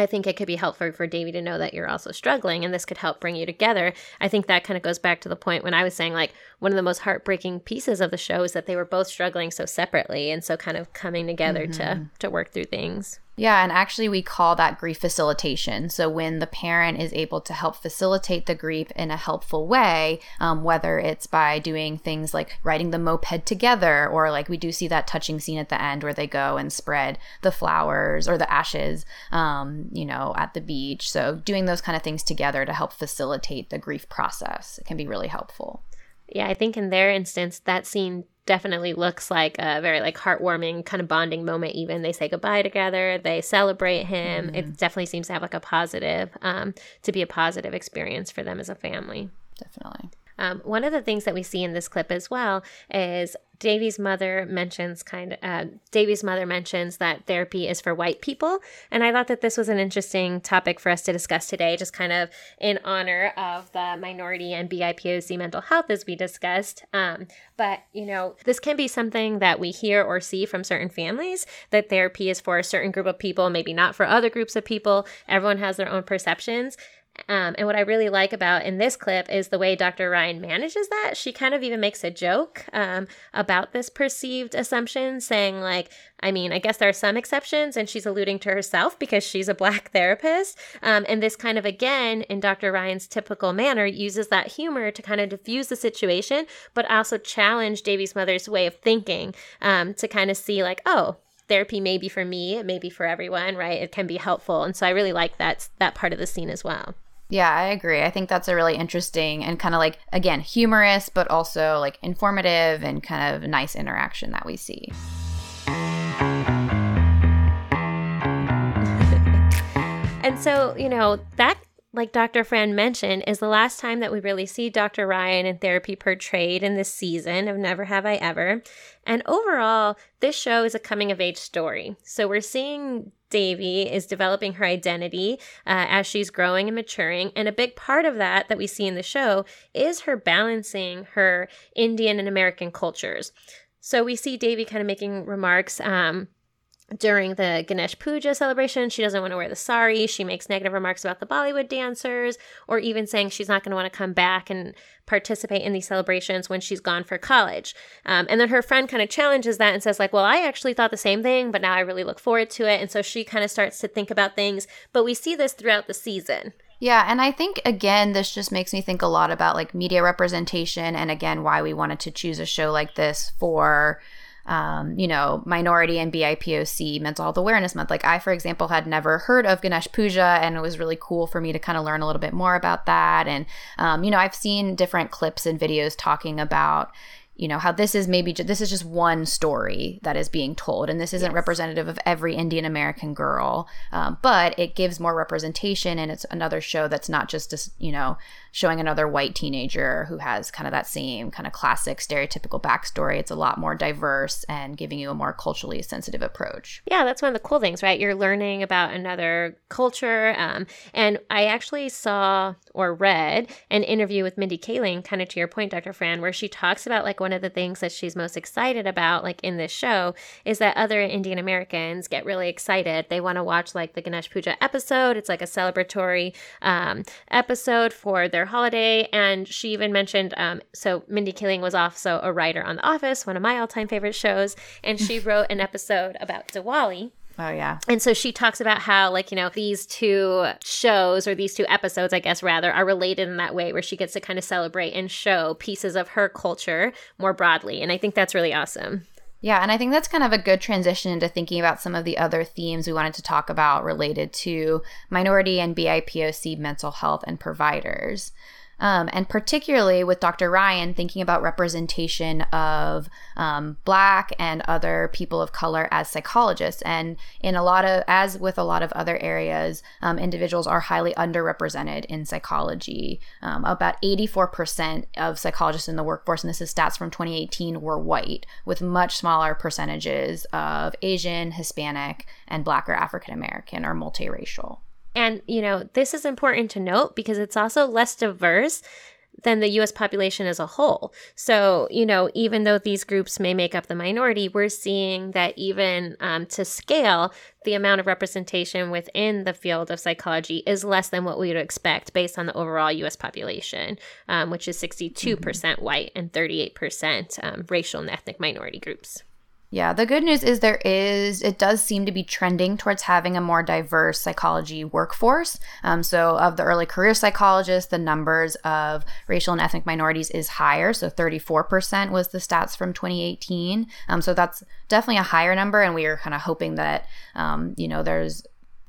I think it could be helpful for Devi to know that you're also struggling and this could help bring you together. I think that kind of goes back to the point when I was saying, like, one of the most heartbreaking pieces of the show is that they were both struggling so separately and so kind of coming together to Mhm. to work through things. Yeah, and actually, we call that grief facilitation. So, when the parent is able to help facilitate the grief in a helpful way, um, whether it's by doing things like riding the moped together, or like we do see that touching scene at the end where they go and spread the flowers or the ashes, um, you know, at the beach. So, doing those kind of things together to help facilitate the grief process can be really helpful. Yeah, I think in their instance, that scene definitely looks like a very like heartwarming kind of bonding moment. Even they say goodbye together, they celebrate him. It definitely seems to have like a positive, um, to be a positive experience for them as a family. Definitely. Um, one of the things that we see in this clip as well is Devi's mother mentions kind of uh, Devi's mother mentions that therapy is for white people, and I thought that this was an interesting topic for us to discuss today, just kind of in honor of the minority and BIPOC mental health as we discussed. Um, but you know, this can be something that we hear or see from certain families that therapy is for a certain group of people, maybe not for other groups of people. Everyone has their own perceptions. Um, and what I really like about in this clip is the way Dr. Ryan manages that. She kind of even makes a joke um, about this perceived assumption, saying, like, I mean, I guess there are some exceptions, and she's alluding to herself because she's a black *laughs* therapist. Um, and this kind of, again, in Dr. Ryan's typical manner, uses that humor to kind of diffuse the situation, but also challenge Devi's mother's way of thinking um, to kind of see, like, oh, therapy may be for me, it may be for everyone, right? It can be helpful. And so I really like that that part of the scene as well. Yeah, I agree. I think that's a really interesting and kind of like, again, humorous, but also like informative and kind of nice interaction that we see. *laughs* and so, you know, that like Dr. Fran mentioned, is the last time that we really see Dr. Ryan in therapy portrayed in this season of Never Have I Ever. And overall, this show is a coming of age story. So we're seeing Devi is developing her identity uh, as she's growing and maturing. And a big part of that that we see in the show is her balancing her Indian and American cultures. So we see Devi kind of making remarks. Um, during the Ganesh Puja celebration, she doesn't want to wear the sari. She makes negative remarks about the Bollywood dancers, or even saying she's not going to want to come back and participate in these celebrations when she's gone for college. Um, and then her friend kind of challenges that and says, like, well, I actually thought the same thing, but now I really look forward to it. And so she kind of starts to think about things. But we see this throughout the season. Yeah, and I think again, this just makes me think a lot about like media representation, and again, why we wanted to choose a show like this for um, you know, minority and BIPOC mental health awareness month. Like I, for example, had never heard of Ganesh Puja, and it was really cool for me to kind of learn a little bit more about that. And um, you know, I've seen different clips and videos talking about you know how this is maybe ju- this is just one story that is being told and this isn't yes. representative of every indian american girl um, but it gives more representation and it's another show that's not just a, you know showing another white teenager who has kind of that same kind of classic stereotypical backstory. It's a lot more diverse and giving you a more culturally sensitive approach. Yeah, that's one of the cool things, right? You're learning about another culture. Um, and I actually saw or read an interview with Mindy Kaling, kind of to your point, Dr. Fran, where she talks about like one of the things that she's most excited about, like in this show, is that other Indian Americans get really excited. They want to watch like the Ganesh Puja episode. It's like a celebratory um, episode for their their holiday. And she even mentioned, um, so Mindy Kaling was also a writer on The Office, one of my all time favorite shows. And she *laughs* wrote an episode about Diwali. Oh, yeah. And so she talks about how, like, you know, these two shows or these two episodes, I guess, rather, are related in that way where she gets to kind of celebrate and show pieces of her culture more broadly. And I think that's really awesome. Yeah, and I think that's kind of a good transition into thinking about some of the other themes we wanted to talk about related to minority and BIPOC mental health and providers. Um, and particularly with Dr. Ryan thinking about representation of um, Black and other people of color as psychologists. And in a lot of, as with a lot of other areas, um, individuals are highly underrepresented in psychology. Um, about 84% of psychologists in the workforce, and this is stats from 2018, were white, with much smaller percentages of Asian, Hispanic, and Black or African American or multiracial. And, you know, this is important to note because it's also less diverse than the US population as a whole. So, you know, even though these groups may make up the minority, we're seeing that even um, to scale, the amount of representation within the field of psychology is less than what we would expect based on the overall US population, um, which is 62% mm hmm white and 38% um, racial and ethnic minority groups. Yeah, the good news is there is, it does seem to be trending towards having a more diverse psychology workforce. Um, so, of the early career psychologists, the numbers of racial and ethnic minorities is higher. So, 34% was the stats from 2018. Um, so, that's definitely a higher number. And we are kind of hoping that, um, you know, there's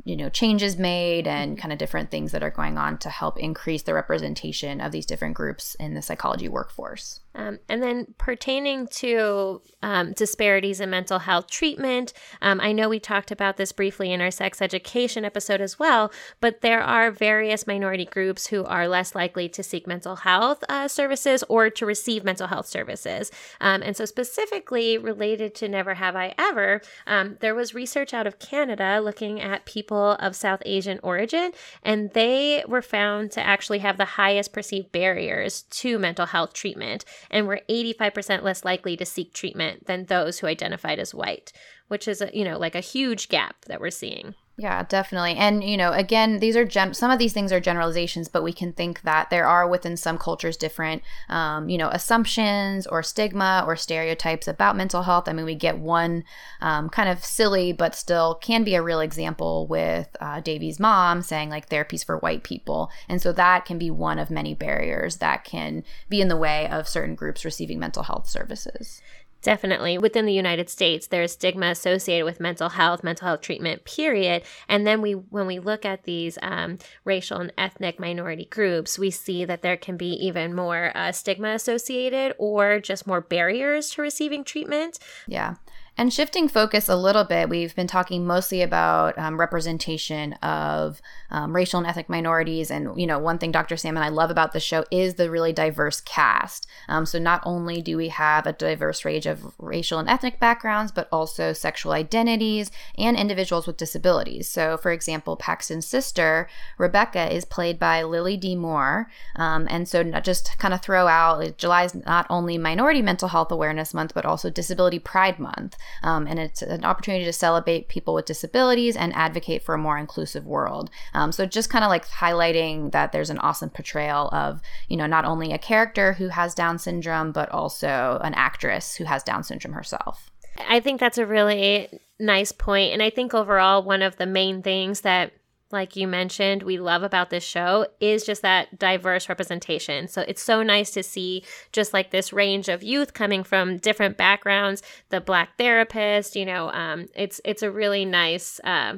you know changes made and kind of different things that are going on to help increase the representation of these different groups in the psychology workforce Um, and then pertaining to um, disparities in mental health treatment, um, I know we talked about this briefly in our sex education episode as well, but there are various minority groups who are less likely to seek mental health uh, services or to receive mental health services. Um, and so, specifically related to Never Have I Ever, um, there was research out of Canada looking at people of South Asian origin, and they were found to actually have the highest perceived barriers to mental health treatment and were 85% less likely to seek treatment than those who identified as white, which is, a, you know, like a huge gap that we're seeing. Yeah, definitely. And, you know, again, these are gen- some of these things are generalizations, but we can think that there are within some cultures different, um, you know, assumptions or stigma or stereotypes about mental health. I mean, we get one um, kind of silly, but still can be a real example with uh, Devi's mom saying like therapies for white people. And so that can be one of many barriers that can be in the way of certain groups receiving mental health services. Definitely. Within the United States, there's stigma associated with mental health, mental health treatment, period. And then we, when we look at these um, racial and ethnic minority groups, we see that there can be even more uh, stigma associated or just more barriers to receiving treatment. Yeah. And shifting focus a little bit, we've been talking mostly about um, representation of um, racial and ethnic minorities. And, you know, one thing Dr. Sam and I love about the show is the really diverse cast. Um, so not only do we have a diverse range of racial and ethnic backgrounds, but also sexual identities and individuals with disabilities. So, for example, Paxton's sister, Rebecca, is played by Lily D. Moore. Um, and so, just kind of throw out July is not only Minority Mental Health Awareness Month, but also Disability Pride Month. Um, and it's an opportunity to celebrate people with disabilities and advocate for a more inclusive world. Um, so just kind of like highlighting that there's an awesome portrayal of, you know, not only a character who has Down syndrome, but also an actress who has Down syndrome herself. I think that's a really nice point. And I think overall, one of the main things that like you mentioned, we love about this show is just that diverse representation. So it's so nice to see just like this range of youth coming from different backgrounds. The black therapist, you know, um, it's it's a really nice uh,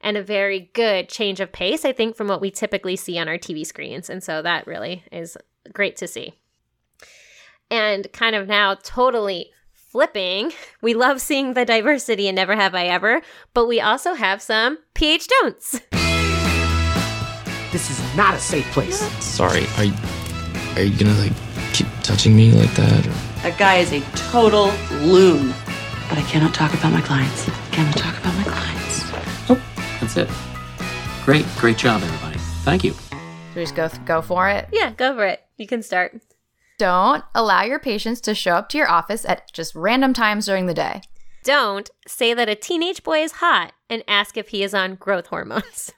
and a very good change of pace, I think, from what we typically see on our TV screens. And so that really is great to see. And kind of now, totally flipping. *laughs* We love seeing the diversity in Never Have I Ever, but we also have some PH Don'ts. *laughs* This is not a safe place. Sorry, are you, are you gonna like keep touching me like that? Or? That guy is a total loon. But I cannot talk about my clients. I cannot talk about my clients. Oh, that's it. Great, great job, everybody. Thank you. Should we just go go for it? Yeah, go for it. You can start. Don't allow your patients to show up to your office at just random times during the day. Don't say that a teenage boy is hot and ask if he is on growth hormones. *laughs*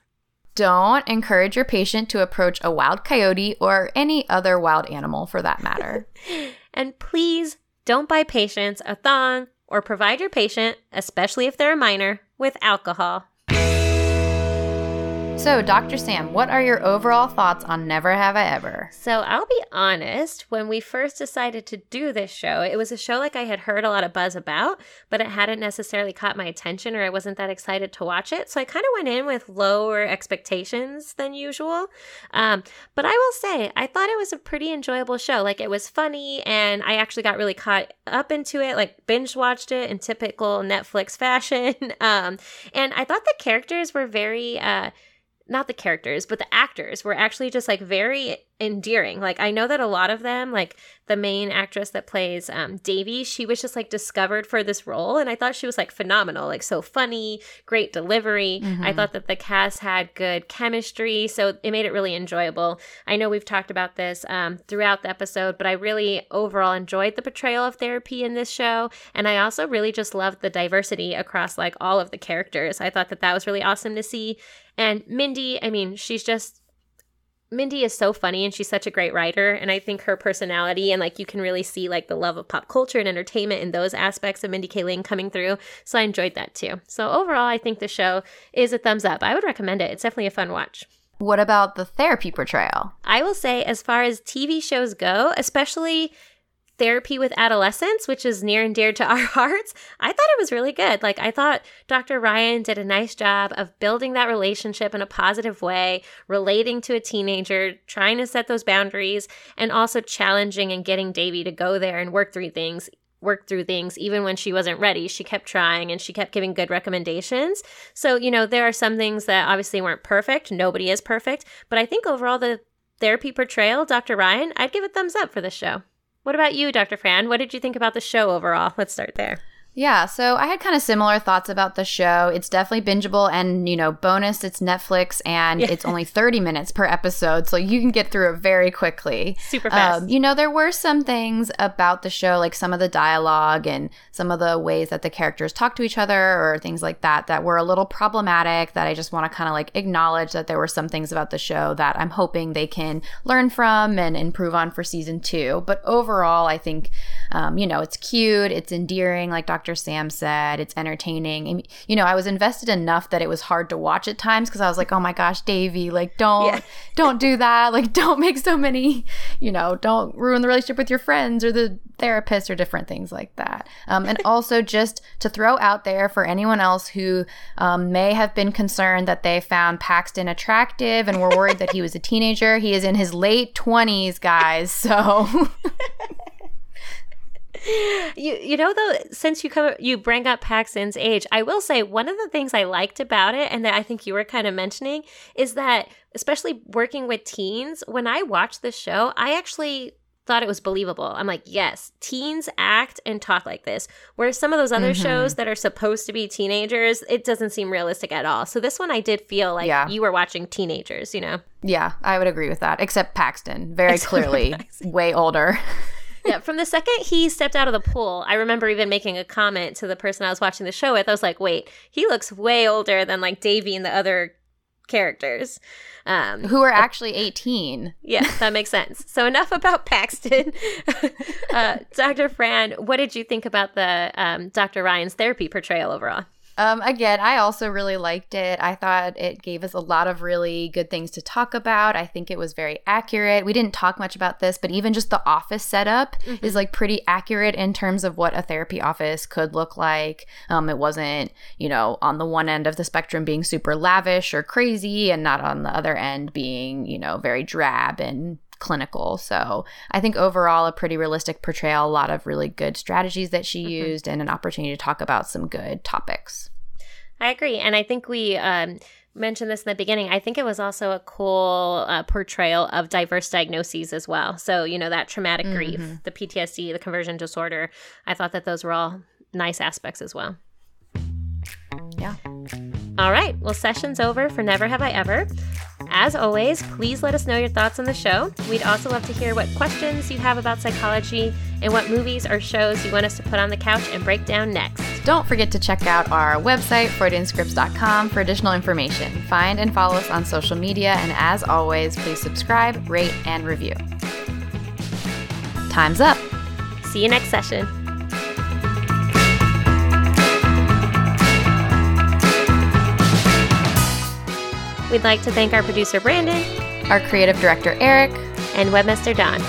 Don't encourage your patient to approach a wild coyote or any other wild animal for that matter. *laughs* and please don't buy patients a thong or provide your patient, especially if they're a minor, with alcohol. So, Dr. Sam, what are your overall thoughts on Never Have I Ever? So, I'll be honest, when we first decided to do this show, it was a show like I had heard a lot of buzz about, but it hadn't necessarily caught my attention or I wasn't that excited to watch it. So, I kind of went in with lower expectations than usual. Um, but I will say, I thought it was a pretty enjoyable show. Like, it was funny and I actually got really caught up into it, like, binge watched it in typical Netflix fashion. *laughs* um, and I thought the characters were very, uh, not the characters, but the actors were actually just like very endearing. Like I know that a lot of them, like the main actress that plays um, Devi, she was just like discovered for this role, and I thought she was like phenomenal, like so funny, great delivery. Mm-hmm. I thought that the cast had good chemistry, so it made it really enjoyable. I know we've talked about this um, throughout the episode, but I really overall enjoyed the portrayal of therapy in this show, and I also really just loved the diversity across like all of the characters. I thought that that was really awesome to see. And Mindy, I mean, she's just Mindy is so funny and she's such a great writer. And I think her personality and like you can really see like the love of pop culture and entertainment in those aspects of Mindy Kaling coming through. So I enjoyed that too. So overall, I think the show is a thumbs up. I would recommend it. It's definitely a fun watch. What about the therapy portrayal? I will say, as far as TV shows go, especially therapy with adolescents, which is near and dear to our *laughs* hearts, I thought it was really good. Like, I thought Dr. Ryan did a nice job of building that relationship in a positive way, relating to a teenager, trying to set those boundaries, and also challenging and getting Devi to go there and work through things, work through things even when she wasn't ready. She kept trying and she kept giving good recommendations. So, you know, there are some things that obviously weren't perfect. Nobody is perfect. But I think overall, the therapy portrayal, Dr. Ryan, I'd give a thumbs up for this show. What about you, Dr. Fran? What did you think about the show overall? Let's start there. Yeah, so I had kind of similar thoughts about the show. It's definitely bingeable and, you know, bonus, it's Netflix and yeah. it's only 30 minutes per episode, so you can get through it very quickly. Super fast. Um, you know, there were some things about the show, like some of the dialogue and some of the ways that the characters talk to each other or things like that, that were a little problematic that I just want to kind of like acknowledge that there were some things about the show that I'm hoping they can learn from and improve on for season two. But overall, I think, um, you know, it's cute, it's endearing, like Dr. Dr. Sam said. It's entertaining. And, you know, I was invested enough that it was hard to watch at times because I was like, oh my gosh, Devi, like, don't, yeah. *laughs* don't do that. Like, don't make so many, you know, don't ruin the relationship with your friends or the therapist or different things like that. Um, and *laughs* also just to throw out there for anyone else who um, may have been concerned that they found Paxton attractive and were worried that he was a teenager, he is in his late 20s, guys. So. *laughs* you you know though since you come you bring up Paxton's age, I will say one of the things I liked about it and that I think you were kind of mentioning is that especially working with teens, when I watched the show, I actually thought it was believable. I'm like, yes, teens act and talk like this. Whereas some of those other mm-hmm. shows that are supposed to be teenagers, it doesn't seem realistic at all. So this one I did feel like yeah. you were watching teenagers, you know? Yeah, I would agree with that. Except Paxton, very Except clearly Paxton. way older. *laughs* yeah, from the second he stepped out of the pool, I remember even making a comment to the person I was watching the show with. I was like, wait, he looks way older than like Devi and the other characters. Um, Who are actually 18. Yeah, that makes sense. So, enough about Paxton. *laughs* uh, Dr. Fran, what did you think about the um, Dr. Ryan's therapy portrayal overall? Um, again, I also really liked it. I thought it gave us a lot of really good things to talk about. I think it was very accurate. We didn't talk much about this, but even just the office setup mm-hmm. is like pretty accurate in terms of what a therapy office could look like. Um, it wasn't, you know, on the one end of the spectrum being super lavish or crazy, and not on the other end being, you know, very drab and clinical. So I think overall, a pretty realistic portrayal, a lot of really good strategies that she mm-hmm. used, and an opportunity to talk about some good topics. I agree. And I think we, um, mentioned this in the beginning. I think it was also a cool uh, portrayal of diverse diagnoses as well. So, you know, that traumatic mm-hmm. grief, the PTSD, the conversion disorder. I thought that those were all nice aspects as well. Yeah. All right. Well, session's over for Never Have I Ever. As always, please let us know your thoughts on the show. We'd also love to hear what questions you have about psychology and what movies or shows you want us to put on the couch and break down next. Don't forget to check out our website, freudianscripts.com, for additional information. Find and follow us on social media, and as always, please subscribe, rate, and review. Time's up. See you next session. We'd like to thank our producer, Brandon, our creative director, Eric, and webmaster, Don.